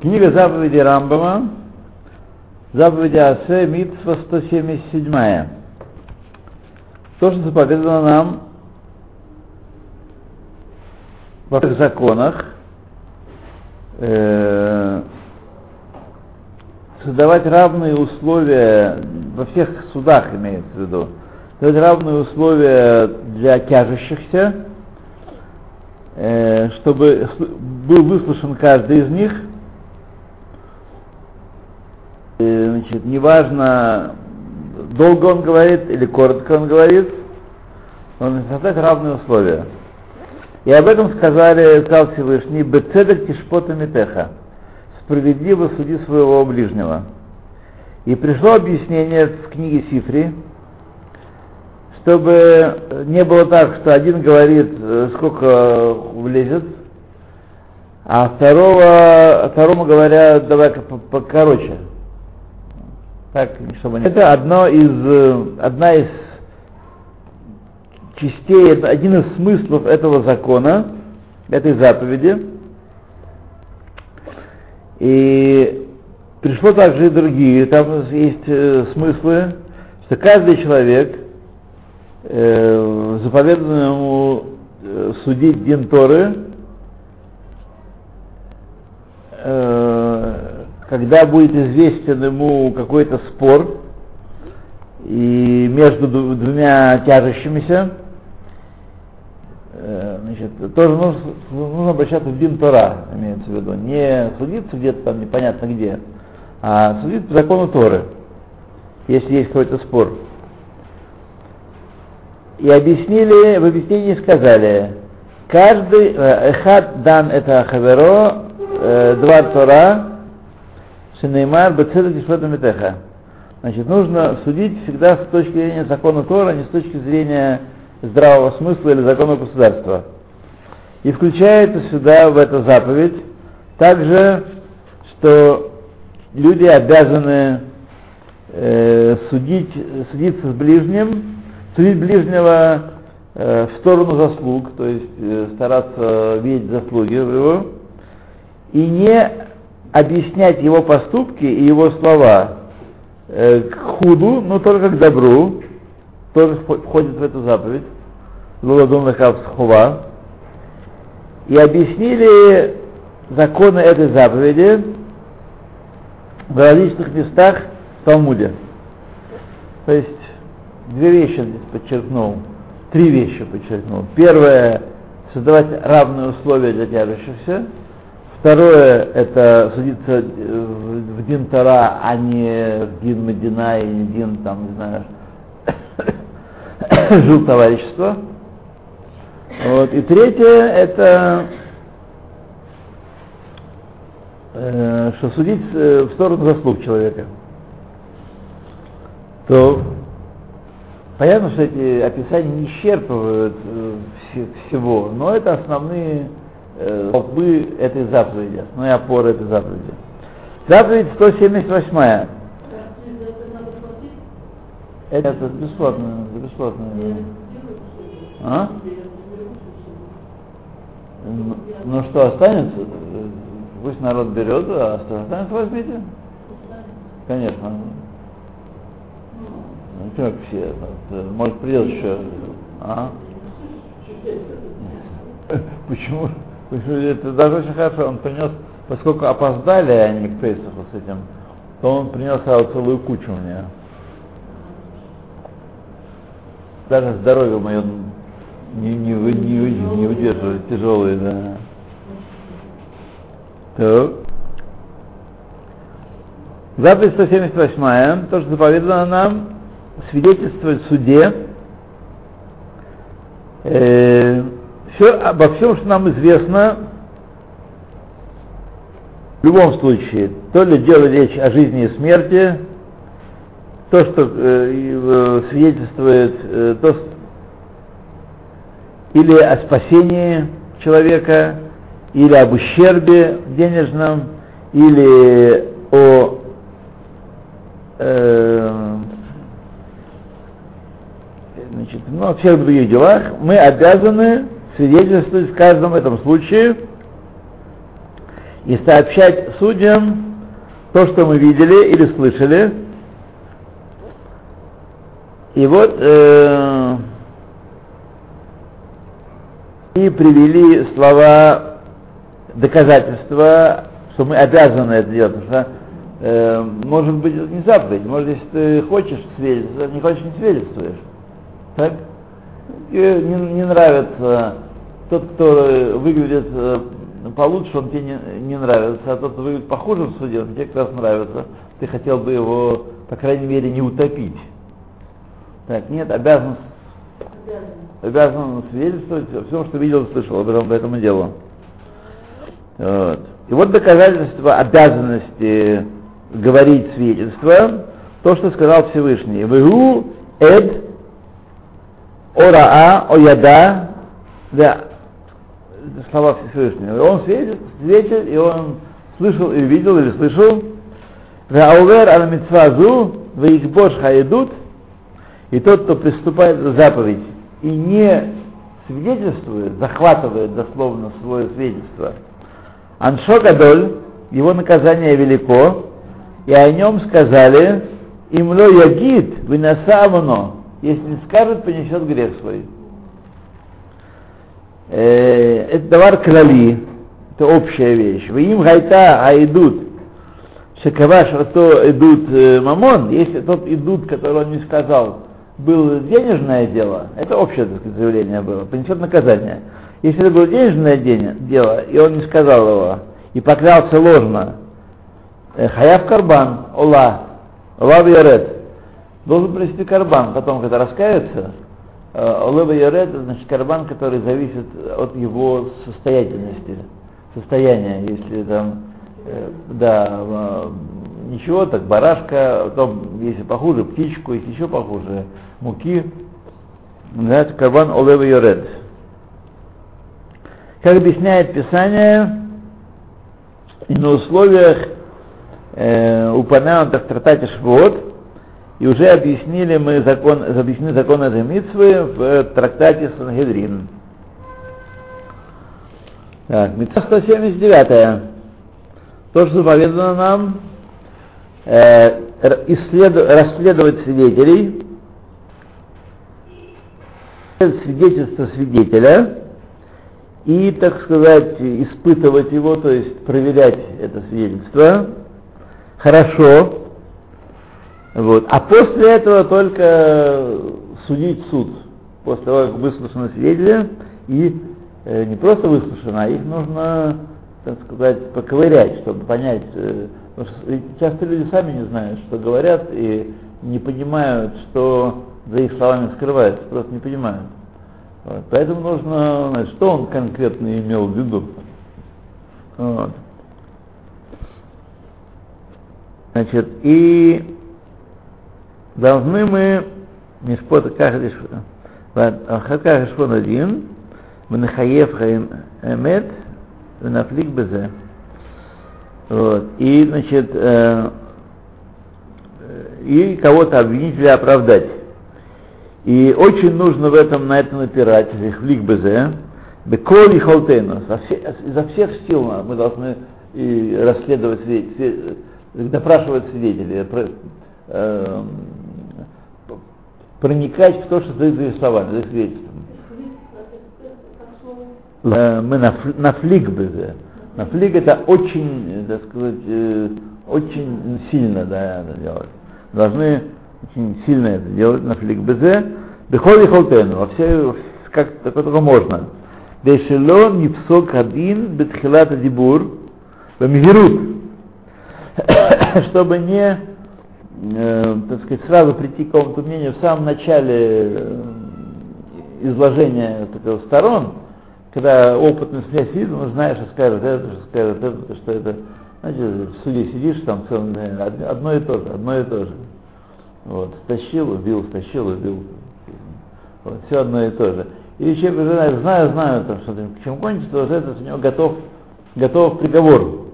Книга заповедей Рамбама, заповеди Асе, Митсва 177. То, что заповедано нам во всех законах, э, создавать равные условия во всех судах имеется в виду, создать равные условия для тяжущихся, э, чтобы был выслушан каждый из них. И, значит, неважно, долго он говорит или коротко он говорит, он создать равные условия. И об этом сказали, сказал Всевышний, «Бецедек тишпота митеха» справедливо суди своего ближнего. И пришло объяснение в книге Сифри, чтобы не было так, что один говорит, сколько влезет, а второго, второму говорят, давай-ка покороче. Так, чтобы не... Это одно из, одна из частей, один из смыслов этого закона, этой заповеди. И пришло также и другие, там есть э, смыслы, что каждый человек, э, заповедано ему э, судить Дин э, когда будет известен ему какой-то спор и между двумя тяжущимися, Э, значит, тоже нужно, нужно обращаться в Дин Тора, имеется в виду, не судиться где-то там непонятно где, а судиться по закону Торы, если есть какой-то спор. И объяснили, в объяснении сказали, каждый, э, эхад дан это хаверо, э, два Тора, шинеймар бецедек и метеха. Значит, нужно судить всегда с точки зрения закона Тора, а не с точки зрения здравого смысла или закона государства. И включается сюда, в эту заповедь, также, что люди обязаны э, судить, судиться с ближним, судить ближнего э, в сторону заслуг, то есть э, стараться видеть заслуги его, и не объяснять его поступки и его слова э, к худу, но только к добру, тоже входит в эту заповедь, Луладун Хова, и объяснили законы этой заповеди в различных местах в Талмуде. То есть две вещи здесь подчеркнул, три вещи подчеркнул. Первое – создавать равные условия для тяжущихся. Второе – это судиться в Дин Тара, а не в Дин Медина и не Дин, там, не знаю, жил товарищество. Вот. И третье это э, что судить э, в сторону заслуг человека. То понятно, что эти описания не исчерпывают э, всего, но это основные э, этой заповеди, основные опоры этой заповеди. Заповедь 178. Это, это бесплатно, бесплатно. А? Ну что останется? Пусть народ берет, а что останется, возьмите. Конечно. Ну как все? Может придет еще. А? Почему? Это даже очень хорошо. Он принес, поскольку опоздали они к Пейсаху с этим, то он принес целую кучу мне. Даже здоровье мое не, не, не, не удерживают, тяжелые, да. Так. Заповедь 178, то, что заповедано нам, свидетельствовать в суде э, все, обо всем, что нам известно, в любом случае, то ли дело речь о жизни и смерти, то, что э, э свидетельствует, э, то, или о спасении человека, или об ущербе денежном, или о э, значит, ну, о всех других делах, мы обязаны свидетельствовать в каждом этом случае и сообщать судьям то, что мы видели или слышали. И вот э, и привели слова доказательства, что мы обязаны это делать, потому что э, может быть не заповедь, может если ты хочешь свидетельствовать, не хочешь не свидетельствуешь. Так? И не, не нравится тот, кто выглядит э, получше, он тебе не, не нравится, а тот, кто выглядит похуже в суде, он тебе как раз нравится. Ты хотел бы его, по крайней мере, не утопить. Так, нет, обязан, обязан свидетельствовать все, что видел и слышал об этом, по этому делу. Вот. И вот доказательство обязанности говорить свидетельство, то, что сказал Всевышний. Вегу эд ораа ояда да слова Всевышнего. Он светит, светит, и он слышал и видел или слышал. Ваувер ал митцвазу ваикбош хаидут и тот, кто приступает за заповедь и не свидетельствует, захватывает дословно свое свидетельство, Аншо Гадоль, его наказание велико, и о нем сказали, имло ягид, выносавно, если не скажет, понесет грех свой. Э, это товар крали, это общая вещь. Вы им гайта а идут, шекаваш, то идут э, мамон, если тот идут, который он не сказал, было денежное дело, это общее так сказать, заявление было, понесет наказание. Если это было денежное дело, и он не сказал его, и поклялся ложно, э, хаяв карбан, ола, ола ярет, должен принести карбан, потом, когда раскается, э, ола ярет, значит, карбан, который зависит от его состоятельности, состояния, если там, э, да, ничего, так барашка, потом, если похуже, птичку, если еще похуже, муки, называется карбан олева йоред. Как объясняет Писание, на условиях э, упомянутых в трактате Швот, и уже объяснили мы закон, объяснили закон этой митцвы в трактате Сангедрин. Так, митцва 179. То, что заповедано нам, э, исслед, расследовать свидетелей, свидетельство свидетеля и, так сказать, испытывать его, то есть проверять это свидетельство хорошо, вот. а после этого только судить суд, после того, как выслушаны свидетели, и э, не просто выслушаны, а их нужно, так сказать, поковырять, чтобы понять, э, потому что часто люди сами не знают, что говорят, и не понимают, что за их словами скрывается, просто не понимают. Вот. Поэтому нужно знать, что он конкретно имел в виду. Вот. Значит, и должны мы Мишпота Кахадиш Хакахашпон один, Венахаев Хаим Эмет, Венафлик Безе. Вот. И, значит, э, и кого-то обвинить или оправдать. И очень нужно в этом, на это напирать, их безе, беколи холтейнус, изо всех сил мы должны и расследовать, допрашивать свидетелей, э, проникать в то, что стоит за их словами, за их свидетельством. Э, мы на, на флик безе. На флик это очень, так сказать, э, очень сильно да, это делать. Должны очень сильно это делать на флик безе. Бехоли холтену, во все, как только можно. Дешело нипсок один бетхилата дибур, бамигерут, чтобы не, э, так сказать, сразу прийти к какому-то мнению в самом начале э, изложения такого сторон, когда опытный связь видно, ну, знаешь, что скажет это, что скажет это, что это. Знаете, в суде сидишь там целый день, одно и то же, одно и то же. Вот, стащил, убил, стащил, убил. Вот, все одно и то же. Или человек уже знает, знаю, знаю, там, что к чему кончится, уже этот у него готов, готов к приговору.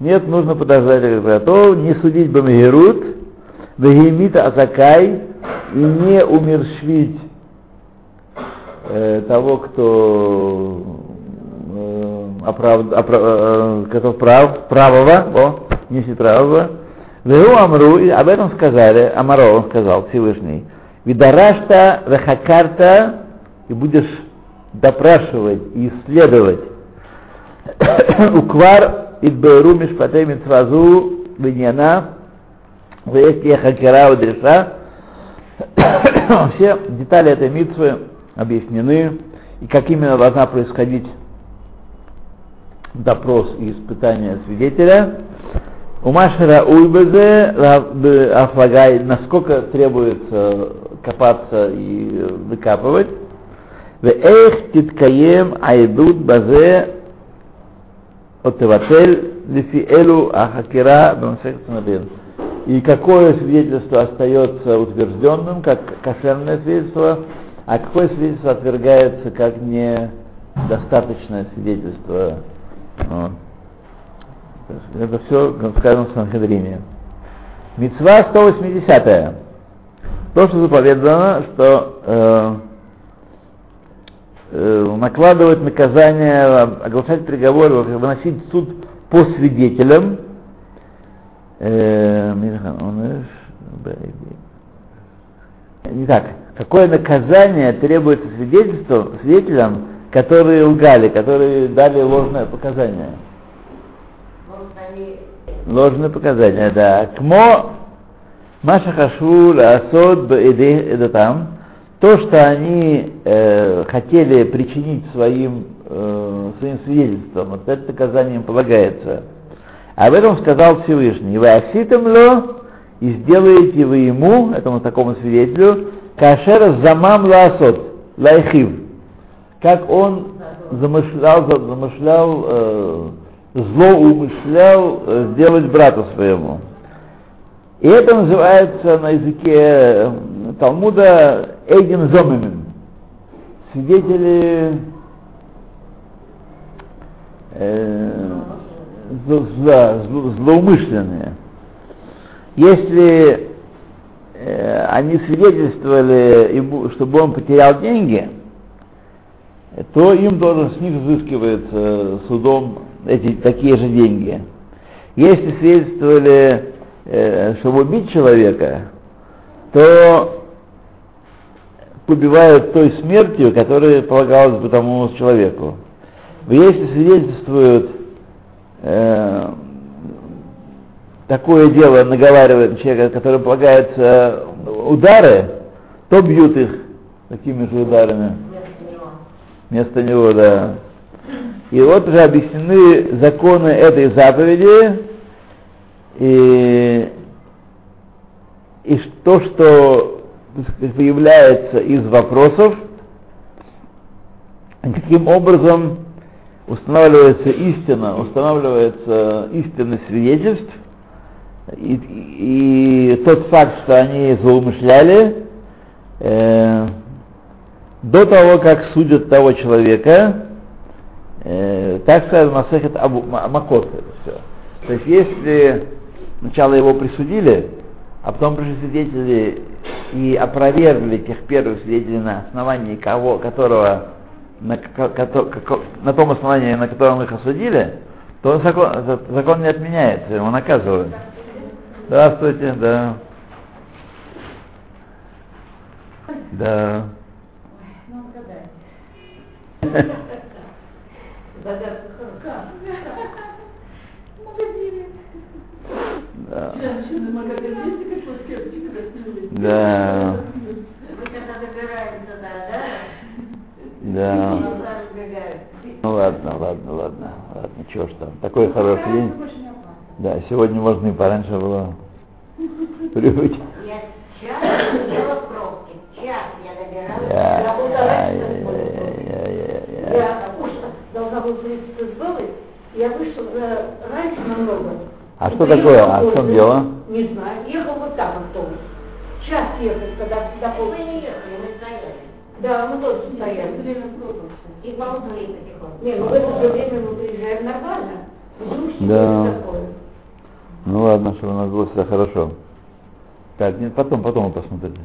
Нет, нужно подождать, готов, не судить Бамагерут, Вегемита Атакай, и не умерщвить э, того, кто э, оправ, оправ, э, прав, правого, о, неси правого. Вегу Амру, и об этом сказали, Амаро, он сказал, Всевышний, Видарашта вехакарта, и будешь допрашивать и исследовать Уквар идберу мишпатей митцвазу виньяна, если хакера удреша. Все детали этой митвы объяснены, и как именно должна происходить допрос и испытание свидетеля. У Машера Ульбезе Афлагай, насколько требуется копаться и выкапывать. В Эйх Титкаем Айдут Базе Отеватель Лифи Элу Ахакира Бамсехтанабин. И какое свидетельство остается утвержденным, как кошерное свидетельство, а какое свидетельство отвергается как недостаточное свидетельство. Вот. Это все сказано в Санхедрине. Мецва 180. -я. То, что заповедано, что э, э, накладывать наказание, оглашать приговоры, выносить суд по свидетелям. Э, не так. Какое наказание требуется свидетельству, свидетелям, которые лгали, которые дали ложное показание? Ложное показание, да. Кмо Маша Хашву Асод это там то, что они э, хотели причинить своим, э, своим свидетельством, вот это наказание им полагается. Об этом сказал Всевышний. Вы оситым ло, и сделаете вы ему, этому такому свидетелю, кашер замам лаасот, лайхив, как он замышлял, замышлял э, зло умышлял э, сделать брату своему. И это называется на языке э, Талмуда Эйген Зомимин. Свидетели э, зло, злоумышленные. Если э, они свидетельствовали ему, чтобы он потерял деньги, то им тоже с них взыскивается судом эти такие же деньги. Если свидетельствовали, э, чтобы убить человека, то убивают той смертью, которая полагалась бы тому человеку. Если свидетельствуют э, такое дело, наговаривает человека, который полагается удары, то бьют их такими же ударами. Вместо него, да. И вот уже объяснены законы этой заповеди, и, и то, что выявляется из вопросов, каким образом устанавливается истина, устанавливается истинность свидетельств, и, и тот факт, что они злоумышляли, э, до того, как судят того человека, э, так сказать, Масехет Абу, Макот это все. То есть если сначала его присудили, а потом пришли свидетели и опровергли тех первых свидетелей на основании кого, которого на, на том основании, на котором их осудили, то закон, закон не отменяется, его наказывают. Здравствуйте, да. Да. Да. Да. Да. Ну ладно, ладно, ладно, ладно, чего ж там. Такой хороший день. Да, сегодня можно и пораньше было привыть. Я час сидела в пробке. Час я добиралась. Я должна была встретиться с Белой. Я вышла раньше намного. А что такое? А в чем дело? Не знаю. Ехал вот так автобус. Час ехать, когда до Мы не ехали, мы стояли. Да, мы тоже стояли. И ползли потихоньку. Не, ну в это же время мы приезжаем нормально. Вдруг Да. такое. Ну ладно, что у нас было всегда хорошо. Так, нет, потом, потом вы посмотрите.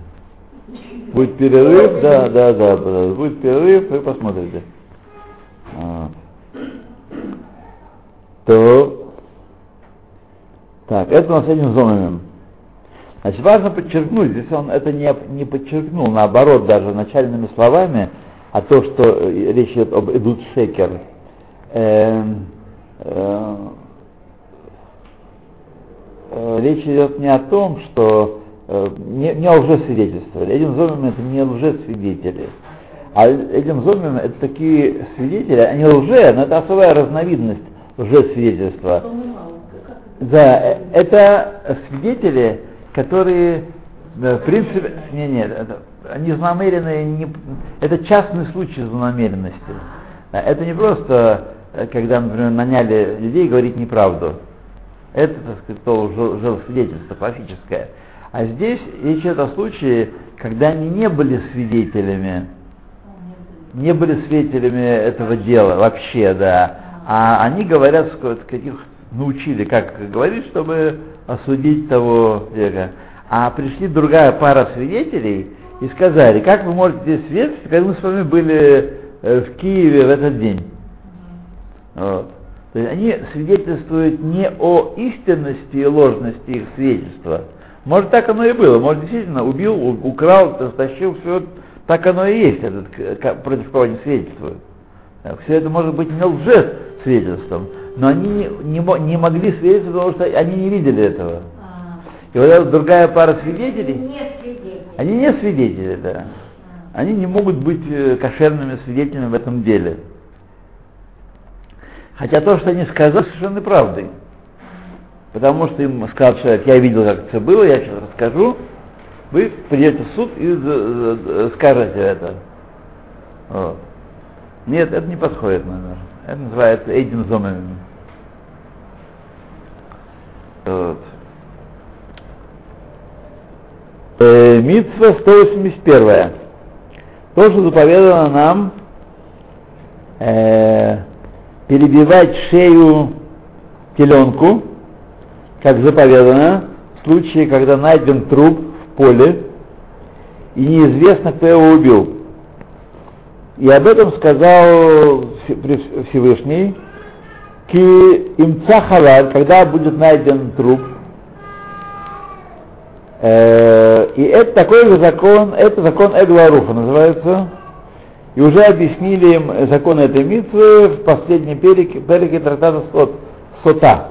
Будет перерыв, да, да, да, да, будет перерыв, вы посмотрите. А. то так, это у нас этим зомами. Значит, важно подчеркнуть, здесь он это не, не подчеркнул, наоборот, даже начальными словами, а то, что э, речь идет об Эдут Шекер, э, э, э, речь идет не о том, что э, не, не о лжесвидетельстве. Этим зомим это не лжесвидетели. А этим зомим это такие свидетели, они лже, но это особая разновидность лжесвидетельства. Да, э, это свидетели, которые, в принципе, не, нет, это, они злонамеренные, не, это частный случай злонамеренности. Это не просто, э, когда, например, наняли людей говорить неправду. Это, так сказать, то свидетельство классическое. А здесь речь идет о случае, когда они не были свидетелями, не были свидетелями этого дела вообще, да, а они говорят, каких научили, как говорить, чтобы осудить того века. А пришли другая пара свидетелей и сказали, как вы можете здесь свидетельствовать, когда мы с вами были э, в Киеве в этот день. Вот. То есть они свидетельствуют не о истинности и ложности их свидетельства. Может, так оно и было. Может, действительно, убил, украл, стащил, все так оно и есть, этот, против кого они свидетельствуют. Все это может быть не свидетельством, но они не, не, не могли свидетельствовать, потому что они не видели этого. А. И вот эта другая пара свидетелей, не свидетели. они не свидетели, да. А. Они не могут быть э, кошерными свидетелями в этом деле. Хотя то, что они сказали, совершенно правдой. Потому что им сказал человек, я видел, как это было, я сейчас расскажу, вы придете в суд и скажете это. Вот. Нет, это не подходит, наверное. Это называется этим зомами. Вот. Э, Митсва 181. То, что заповедано нам э, перебивать шею теленку, как заповедано, в случае, когда найден труп в поле, и неизвестно, кто его убил. И об этом сказал Всевышний, ки имца халаль, когда будет найден труп, э, и это такой же закон, это закон Эгларуфа называется, и уже объяснили им закон этой митвы в последнем перике, перике трактата Сот, Сота.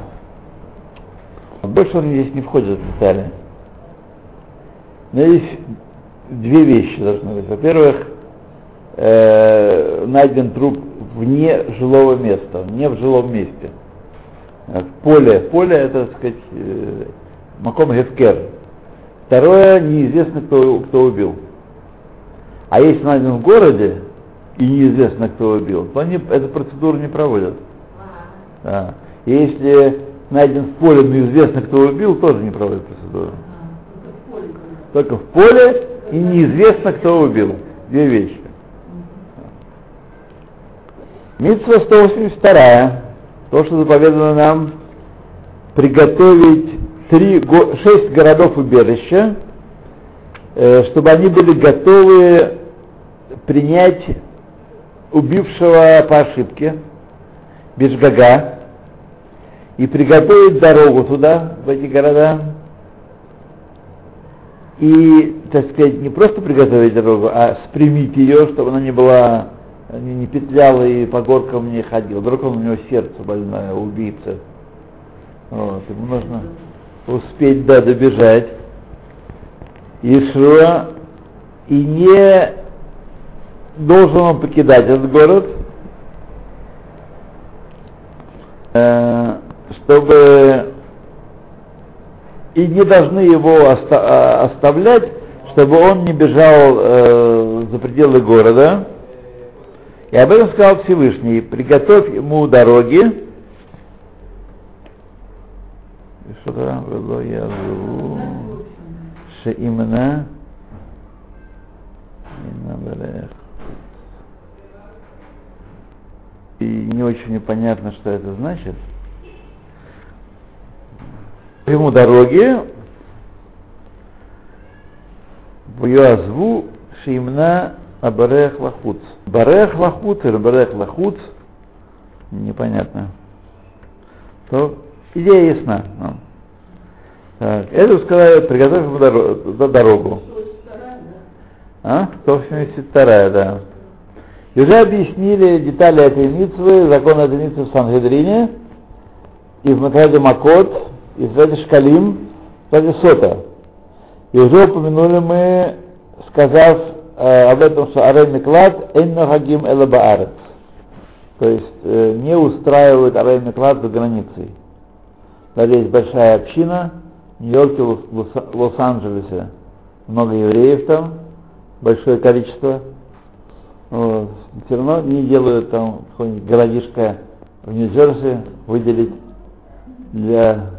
Больше он здесь не входит в детали. Но есть две вещи должны быть. Во-первых, э, найден труп вне жилого места, не в жилом месте. В поле, поле это, так сказать, э, Маком Гефкер. Второе, неизвестно, кто, кто убил. А если найден в городе, и неизвестно, кто убил, то они эту процедуру не проводят. Да. И если найден в поле, но известно, кто убил, тоже не проводят процедуру. Только в поле и неизвестно, кто убил. Две вещи. Митсва 182. То, что заповедано нам приготовить три, шесть городов убежища, э, чтобы они были готовы принять убившего по ошибке, Бешгага, и приготовить дорогу туда, в эти города, и, так сказать, не просто приготовить дорогу, а спрямить ее, чтобы она не была не, не петлял и по горкам не ходил. Вдруг он у него сердце больное, убийца. Вот, ему нужно успеть, да, добежать. Ишуа и не должен он покидать этот город, э, чтобы и не должны его оста- оставлять, чтобы он не бежал э, за пределы города, и об этом сказал Всевышний, приготовь ему дороги. Что-то было я именно и не очень непонятно, что это значит. Ему дороги в Йоазву Шимна Абарех Лахуц. Барех Лахуц или Барех Лахуц, непонятно. То идея ясна. Ну. Так, это сказали, приготовь дорогу, дорогу. А? 182, да. И уже объяснили детали этой митвы, закон этой митвы в Сангедрине, и в Матраде Макот, и в Матраде Шкалим, в Сота. И уже упомянули мы, сказав об этом, что Арей Миклад Энно Хагим Элабаарец. То есть э, не устраивают Арей Миклад за границей. Далее есть большая община, в Нью-Йорке, Лос-Анджелесе много евреев там, большое количество. Вот. Все равно не делают там какой-нибудь городишко в Нью-Джерси выделить для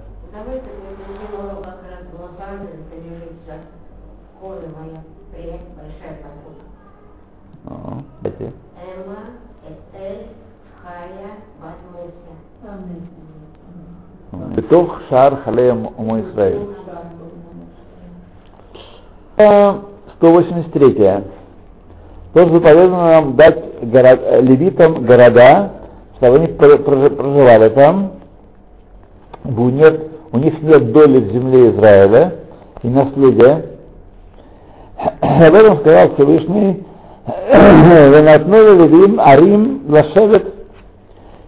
Бетох шар халеем умо Исраиль. 183. Тоже заповедано нам дать горо- левитам города, чтобы они пр- прож- проживали там. У них, у них нет доли в земле Израиля и наследия. Об этом сказал Всевышний, «Венатнули левим арим лашевет»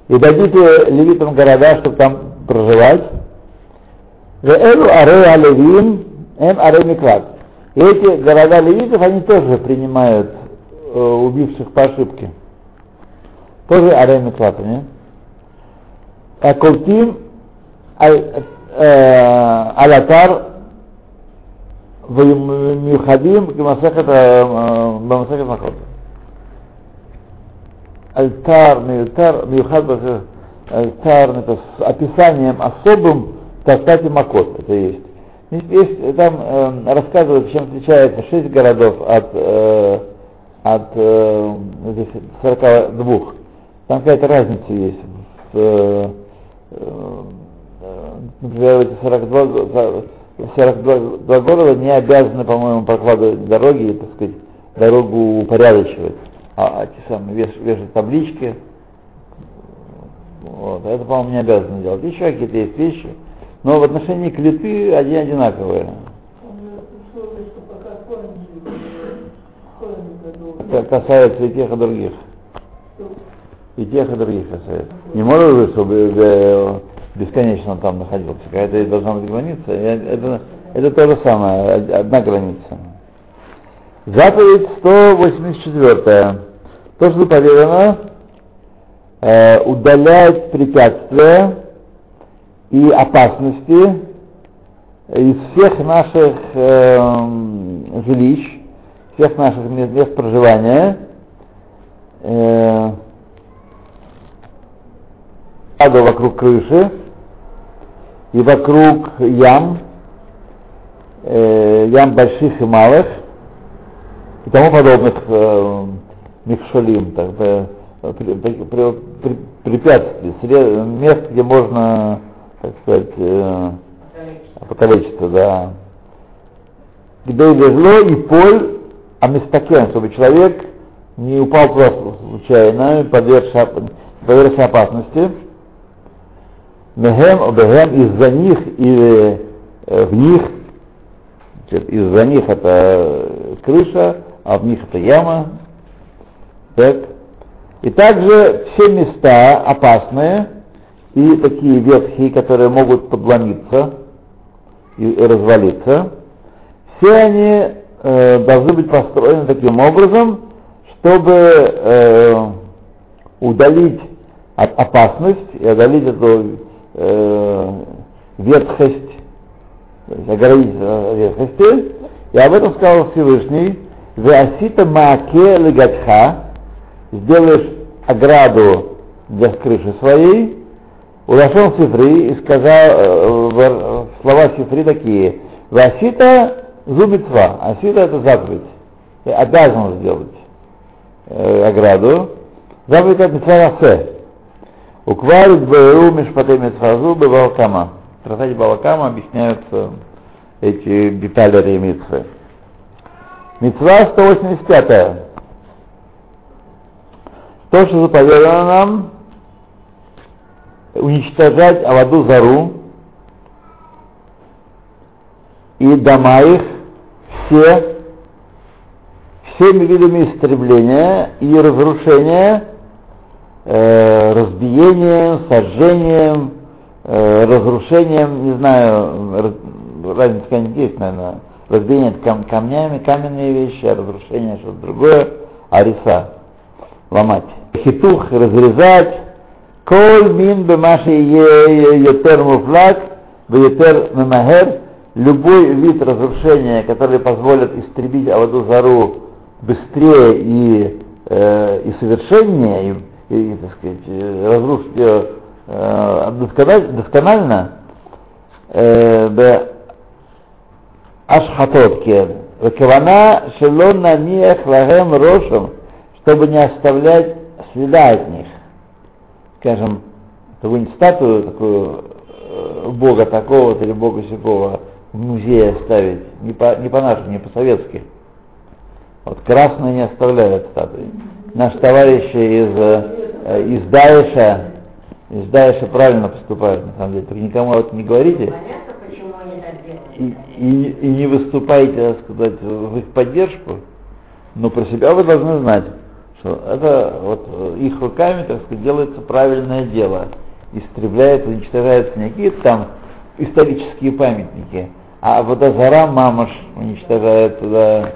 и дадите левитам города, чтобы там проживать. Веэлу аре левим эм аре миклад. И эти города левитов, они тоже принимают э, убивших по ошибке. Тоже аре миклад, не? А колтим аль- э, алатар вмюхадим бамасахат бамасахат махот. Альтар, миютар, миюхад, альтар, это с описанием особым Тастати Макот, это есть. Есть- есть, там э, рассказывают, чем отличается шесть городов от, э, от э, этих 42. Там какая-то разница есть. В, э, э, например, эти 42, го- 42 города не обязаны, по-моему, прокладывать дороги, так сказать, дорогу упорядочивать, а, а те самые веш- вешать таблички. Вот, это, по-моему, не обязаны делать. Еще какие-то есть вещи. Но в отношении клеты они одинаковые. Это касается и тех, и других. И тех, и других касается. Не может быть, чтобы э, бесконечно там находился. Какая-то должна быть граница. Это, это то же самое, од- одна граница. Заповедь 184. То, что заповедано, э, удалять препятствия и опасности из всех наших эм, жилищ, всех наших мест, мест проживания, э, вокруг крыши и вокруг ям, э, ям больших и малых и тому подобных э, микшалим, так бы, при- при- при- при- препятствий, сре- мест, где можно, так сказать, э, покалечиться, да. Где лежло и поль, а местакен, чтобы человек не упал туда случайно, подвергся, подвергся опасности. Мехем, обехем, из-за них или э, в них, из-за них это э, крыша, а в них это яма. Так. И также все места опасные и такие ветхие, которые могут подломиться и, развалиться, все они э, должны быть построены таким образом, чтобы э, удалить от опасность и удалить эту э, ветхость, оградить э, ветхости. И об этом сказал Всевышний, «Веасита мааке легатха» сделаешь ограду для крыши своей, Улашон Сифри и сказал э, слова Сифри такие, «Васита зубитва», «Асита» это заповедь, ты обязан сделать э, ограду, заповедь это митцва Укварит бэру мишпатей митцвазу бавалкама. В трактате Балакама объясняются эти детали этой митцвы. Митцва 185. То, что заповедано нам, уничтожать Аваду Зару и дома их все всеми видами истребления и разрушения, э, разбиением, сожжением, э, разрушением, не знаю, раз, разница не есть, наверное, разбиение кам, камнями, каменные вещи, а разрушение что-то другое, ариса, ломать. Хитух, разрезать, коль мин бемаши етер муфлак, етер мемахер, любой вид разрушения, который позволит истребить Аваду Зару быстрее и, э, и совершеннее, и, и, так сказать, э, разрушить ее э, досконально, досконально э, Ашхатот кен. Векавана шелон лагем рошем, чтобы не оставлять следа от них. Скажем, какую-нибудь статую такую э, бога такого-то или бога сякого в музее оставить, не по, не по-нашему, не по-советски. Вот красные не оставляют статуи. Наши товарищи из, э, из Даиша, из Даиша правильно поступают, на самом деле. Только никому вот не говорите. И, и, и не выступайте, так сказать, в их поддержку, но про себя вы должны знать, что это вот э, их руками, так сказать, делается правильное дело. Истребляется, уничтожаются не какие-то там исторические памятники, а водозара мамаш уничтожает туда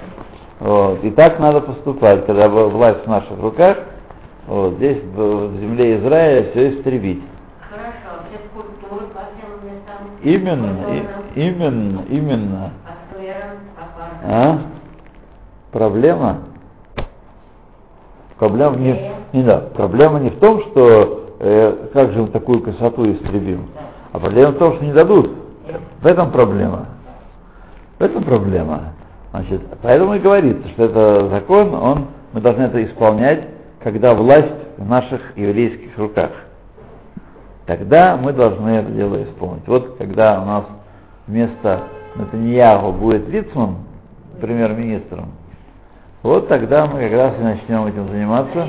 вот. И так надо поступать, когда власть в наших руках, вот, здесь в, земле Израиля все истребить. Хорошо, все скульптуры по всем местам. Именно, и, именно, именно. Паркам. А? Проблема? Проблема не, не да, проблема не в том, что э, как же мы такую красоту истребим, а проблема в том, что не дадут. В этом проблема. В этом проблема. Значит, поэтому и говорится, что это закон, он, мы должны это исполнять, когда власть в наших еврейских руках. Тогда мы должны это дело исполнить. Вот когда у нас вместо Натаньяху будет Вицман, премьер-министром, вот тогда мы как раз и начнем этим заниматься.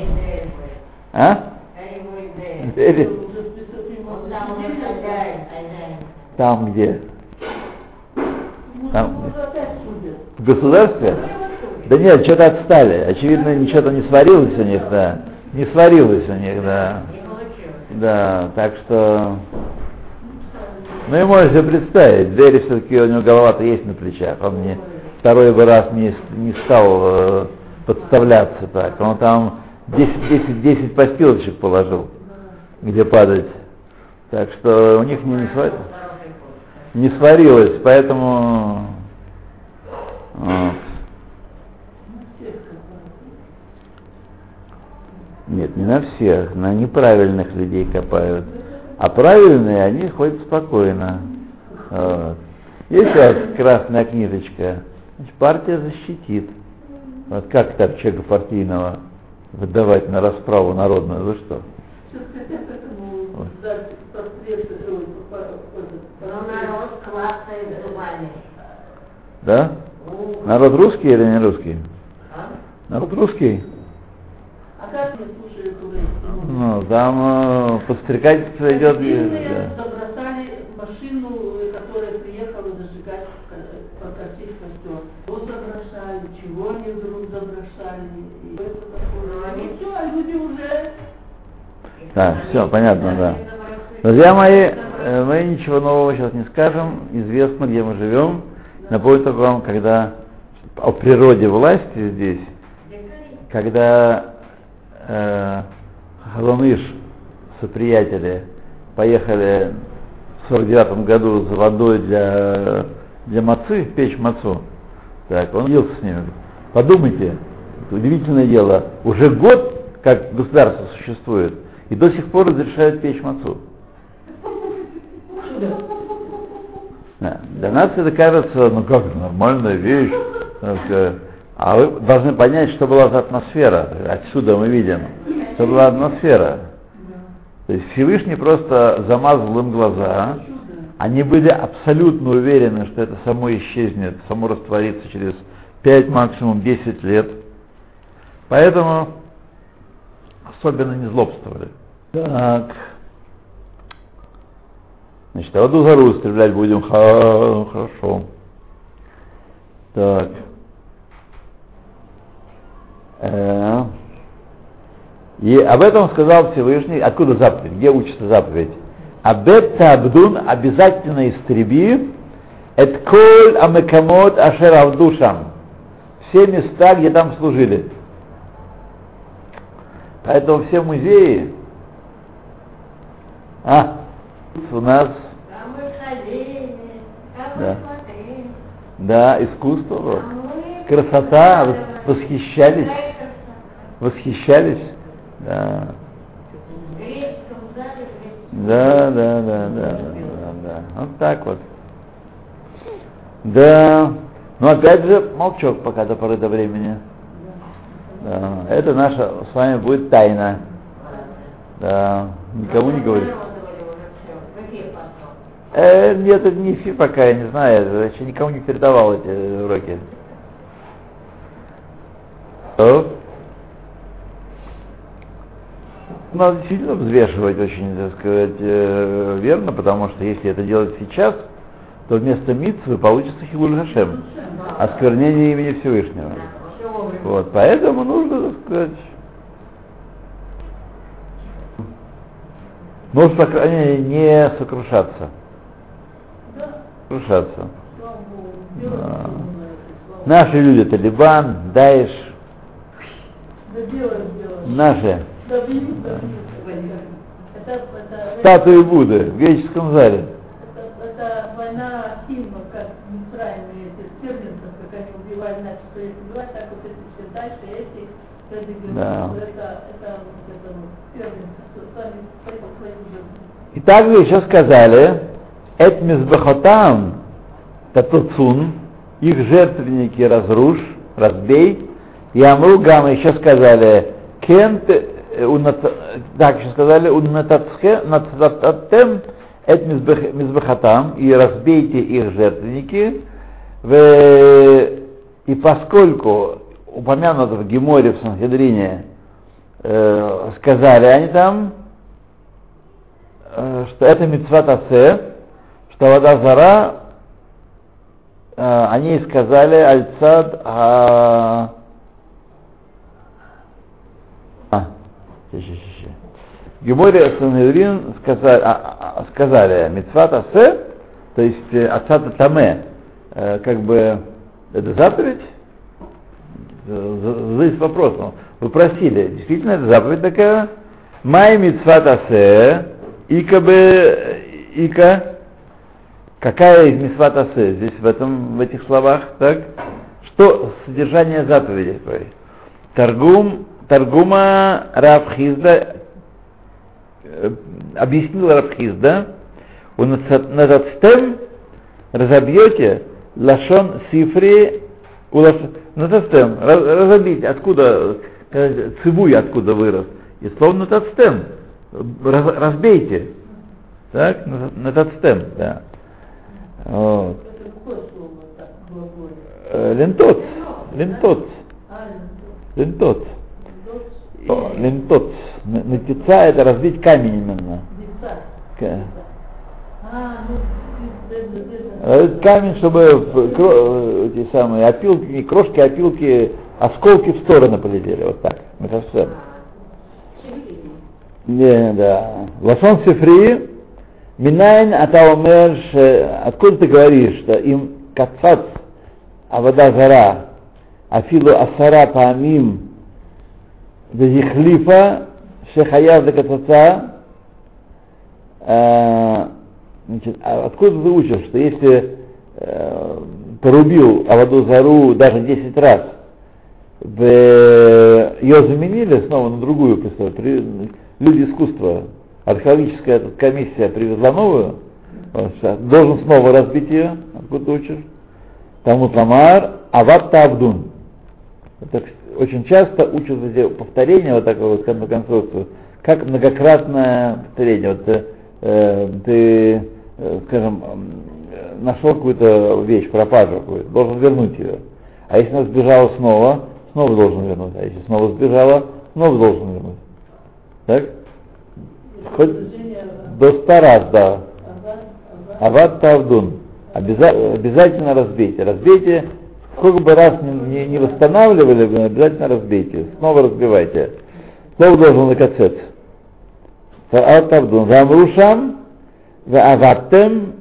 А? Или там где? Там? В государстве? Да нет, что-то отстали. Очевидно, ничего там не сварилось у них, да. Не сварилось у них, да. Да, так что... Ну и можете представить, Дерри все-таки у него голова-то есть на плечах, он не второй бы раз не, не стал э, подставляться так. Он там 10, 10, 10 постилочек положил, где падать. Так что у них не, не, сварилось, не сварилось, поэтому вот. Нет, не на всех, на неправильных людей копают. А правильные, они ходят спокойно. Вот. Есть у вас красная книжечка, значит, партия защитит. Вот как так человека партийного выдавать на расправу народную? Вы что? Вот. Да? Народ русский или не русский? Народ русский? А как мы слушали Ну, там э, подстрекательство идет. Мобильные Да. забросали машину, которая приехала зажигать, э, покосить костер. Что забросали, чего они вдруг забросали. И это такое. они- Ну все, а люди уже... Так, все, понятно, да. Друзья мои, э, мы ничего нового сейчас не скажем. Известно, где мы живем. Напомню только вам, когда о природе власти здесь, когда э, Халоныш соприятели поехали в 49 году за водой для, для мацы, печь мацу, так, он делся с ними. Подумайте, удивительное дело, уже год, как государство существует, и до сих пор разрешают печь мацу. Да. Для нас это кажется, ну как, нормальная вещь. А вы должны понять, что была за атмосфера. Отсюда мы видим, что была атмосфера. То есть Всевышний просто замазал им глаза. Они были абсолютно уверены, что это само исчезнет, само растворится через 5, максимум 10 лет. Поэтому особенно не злобствовали. Так. Значит, а в одну зару стрелять будем. Ха, хорошо. Так. Э, И об этом сказал Всевышний. Откуда заповедь? Где учится заповедь? Абет Абдун обязательно истреби эт коль амекамот ашер авдушам. Все места, где там служили. Поэтому все музеи, а, у нас, Там мы ходили, там Да. смотрели. да, искусство, вот. мы красота, восхищались, восхищались, да. Да, да, да, да, да, да. Вот так вот. Да. Но опять же, молчок пока до поры до времени. Это наша с вами будет тайна. Да. Никому не пошел. Э, нет, это не эфир пока, я не знаю, я еще никому не передавал эти уроки. Что? Надо действительно взвешивать очень, так сказать, э, верно, потому что если это делать сейчас, то вместо митцвы получится Хилуль Хашем, осквернение имени Всевышнего. Вот, поэтому нужно, так сказать, нужно, по крайней мере, не сокрушаться. Сокрушаться. Да. Наши люди, Талибан, Даиш, наши статуи Будды в греческом зале. это, это война фильма, как Мицраем и эти первенцев, как они убивали, значит, что если убивать, так вот эти все дальше, эти, эти Да. это, это, вот это вот первенцы, что сами свои свои жизни. И также еще сказали, Эт мизбахотам татуцун, их жертвенники разрушь, разбей. И Амру Гама еще сказали, кен те- э, так еще сказали, натататем эт мизбах- мизбахотам, и разбейте их жертвенники. И поскольку упомянуто в Геморе в Санхедрине, э, сказали они там, э, что это митцват асе, что вода зара, э, они сказали альцад а... а ща, Геморе Санхедрин сказали, а, а, сказали митцват асе, то есть э, ацат таме, э, как бы это заповедь, Э, за- задайте вопрос, ну, вы просили, действительно это заповедь такая, май митцват асе, ика бы, ика, какая из митцват асе? Здесь в, этом, в этих словах, так? Что? Содержание заповеди твоей? Торгум, торгума Равхизда, э, объяснил Равхизда, у Натацтем разобьете лашон сифри Натацтем, раз- разобейте, откуда, э, цибуй откуда вырос. И слово натацтем, раз- разбейте. Так, на- натацтем, да. Вот. Глаголе? Э, Лентот, лентот, лентот. дочь О, Лентот. Н- Натеца это разбить камень именно. А, ну, где- где- где- Э, Камень, чтобы кро- эти самые опилки, не крошки, опилки, осколки в стороны полетели, вот так. Мы совсем. Не, да. Лашон Сифри, Минайн Атаумер, откуда ты говоришь, что им кацац, а вода зара, афилу асара паамим, дезихлифа, шехаяв де кацаца, э, значит, а откуда ты учишь, что если э, порубил Аваду Зару даже 10 раз, в, ее заменили снова на другую, представь, при- люди искусства, археологическая эта комиссия привезла новую, должен снова разбить ее, откуда ты учишь? Тамут Ламар, Ават Тавдун. Это очень часто учат эти повторения, вот такую вот кон- конструкцию, как многократное повторение. Вот э, э, ты, э, скажем, м, э, нашел какую-то вещь, пропажу какую-то, должен вернуть ее. А если она сбежала снова, снова должен вернуть. А если снова сбежала, снова должен вернуть. Так? Хоть до ста раз, да. Ават Тавдун. Обяза- обязательно разбейте. Разбейте, сколько бы раз не, не- восстанавливали, обязательно разбейте. Снова разбивайте. Слово должен накацец. Ават Тавдун. Замрушам, Аватем,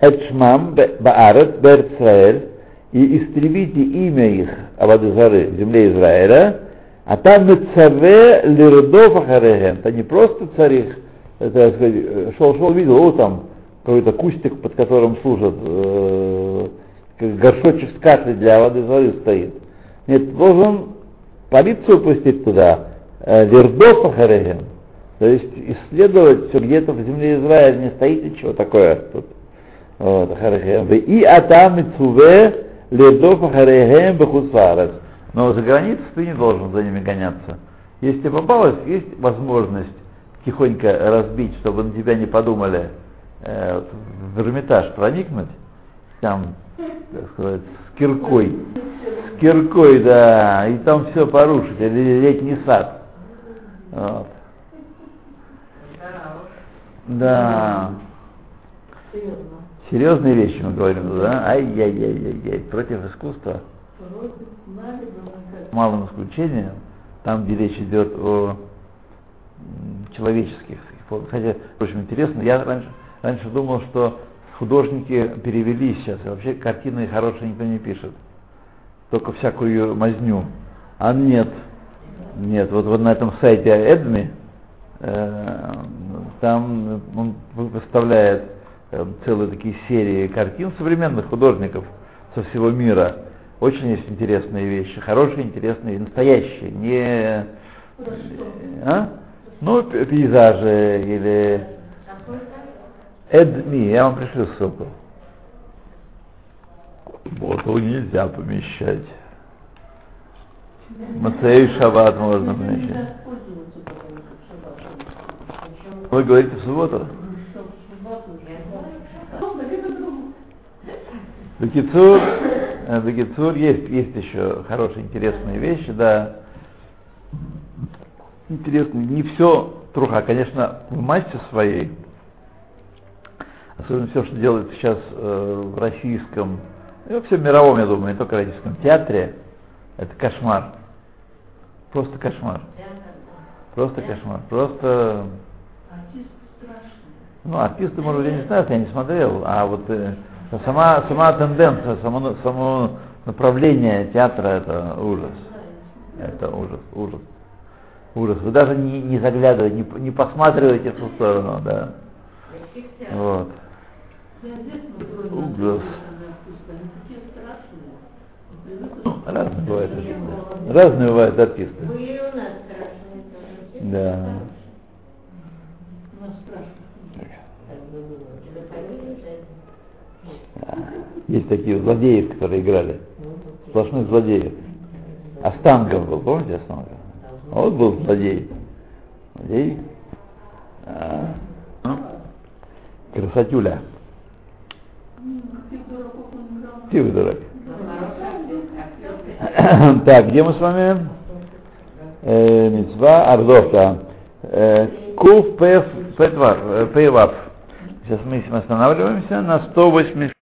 Эчмам, Баарет, Берцраэль, и истребите имя их, Авадызары, в земле Израиля, а там Мецаве Лирдов Ахарехем. Это не просто царь их, это, так сказать, шел, шел, видел, какой-то кустик, под которым служат, э, горшочек с каплей для воды зары стоит. Нет, должен полицию пустить туда, Лирдов Ахарехем. То есть исследовать все где-то в земле Израиля, не стоит ничего такое тут. Вот. И атам Мецуве Лирдов Ахарехем Бехуцварец. Но за границей ты не должен за ними гоняться. Если тебе попалась, есть возможность тихонько разбить, чтобы на тебя не подумали, э, в Эрмитаж проникнуть, там, так сказать, с киркой, с киркой, да, и там все порушить, или летний сад. Вот. Да. Серьезно. Серьезные вещи мы говорим, да? Ай-яй-яй-яй-яй. Против искусства. Малым исключением, там, где речь идет о человеческих. Хотя, очень интересно, я раньше, раньше думал, что художники перевели сейчас, и вообще картины хорошие никто не пишет, только всякую мазню. А нет, нет, вот, вот на этом сайте Эдми, э, там он выставляет э, целые такие серии картин современных художников со всего мира. Очень есть интересные вещи, хорошие, интересные, настоящие, не... А? Ну, пейзажи или... Эдми, я вам пришлю ссылку. Его нельзя помещать. Мацею Шаббат можно помещать. Нельзя пользоваться потому что шаббатом. Вы говорите в субботу? Другу. Бекицур, э, Бекицур есть, есть еще хорошие, интересные вещи, да. Интересные. Не все труха, конечно, в массе своей. Особенно все, что делают сейчас э, в российском, и во всем мировом, я думаю, не только в российском театре, это кошмар. Просто кошмар. Просто кошмар. Просто Артист страшный. ну, артисты, может быть, я не знаю, я не смотрел, а вот э, сама, сама тенденция, само, само направление театра это ужас. Это ужас, ужас. Ужас. Вы даже не, не заглядываете, не, не посматриваете в ту сторону, да. Вот. Ужас. разные бывают артисты. Разные бывают артисты. Да. у нас страшно. Так бы было. Тебе фамилию за это? Да. Есть такие злодеи, которые играли. Сплошных злодеев. Астангов был, помните Астангов? А Вот был злодей. Злодей. А, ну, красотюля. Ты дурак. Так, где мы с вами? Э, Мецва Ардовка. Э, Кув Пев Петвав. Сейчас мы останавливаемся на 180.